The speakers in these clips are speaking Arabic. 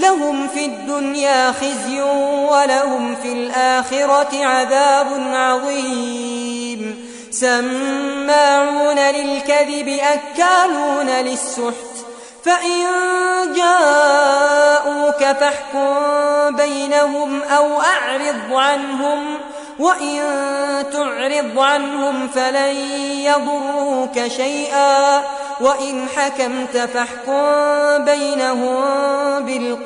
لهم في الدنيا خزي ولهم في الآخرة عذاب عظيم. سماعون للكذب أكالون للسحت. فإن جاءوك فاحكم بينهم أو أعرض عنهم وإن تعرض عنهم فلن يضروك شيئا. وإن حكمت فاحكم بينهم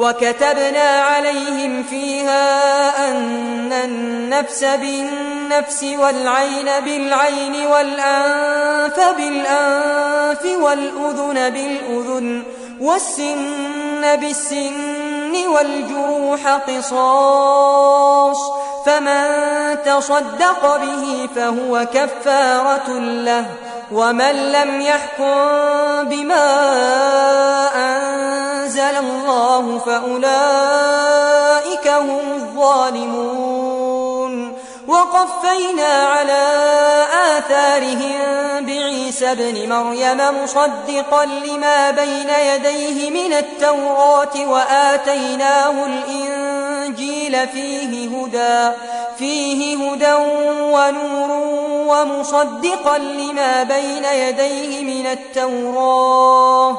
وكتبنا عليهم فيها أن النفس بالنفس والعين بالعين والأنف بالأنف والأذن بالأذن والسن بالسن والجروح قصاص فمن تصدق به فهو كفارة له ومن لم يحكم بما أنزل الله فأولئك هم الظالمون. وقفينا على آثارهم بعيسى ابن مريم مصدقا لما بين يديه من التوراة وآتيناه الإنجيل فيه هدى فيه هدى ونور ومصدقا لما بين يديه من التوراة.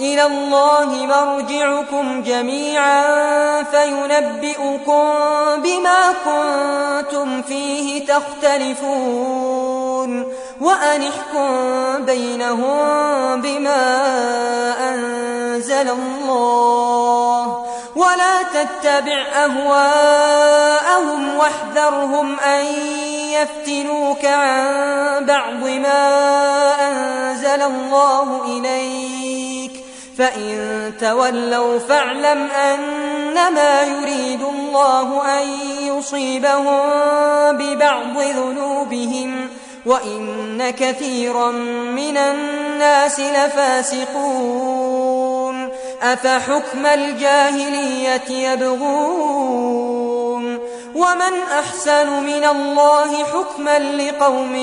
إلى الله مرجعكم جميعا فينبئكم بما كنتم فيه تختلفون وأنحكم بينهم بما أنزل الله ولا تتبع أهواءهم واحذرهم أن يفتنوك عن بعض ما أنزل الله إليك فإن تولوا فاعلم أنما يريد الله أن يصيبهم ببعض ذنوبهم وإن كثيرا من الناس لفاسقون أفحكم الجاهلية يبغون ومن أحسن من الله حكما لقوم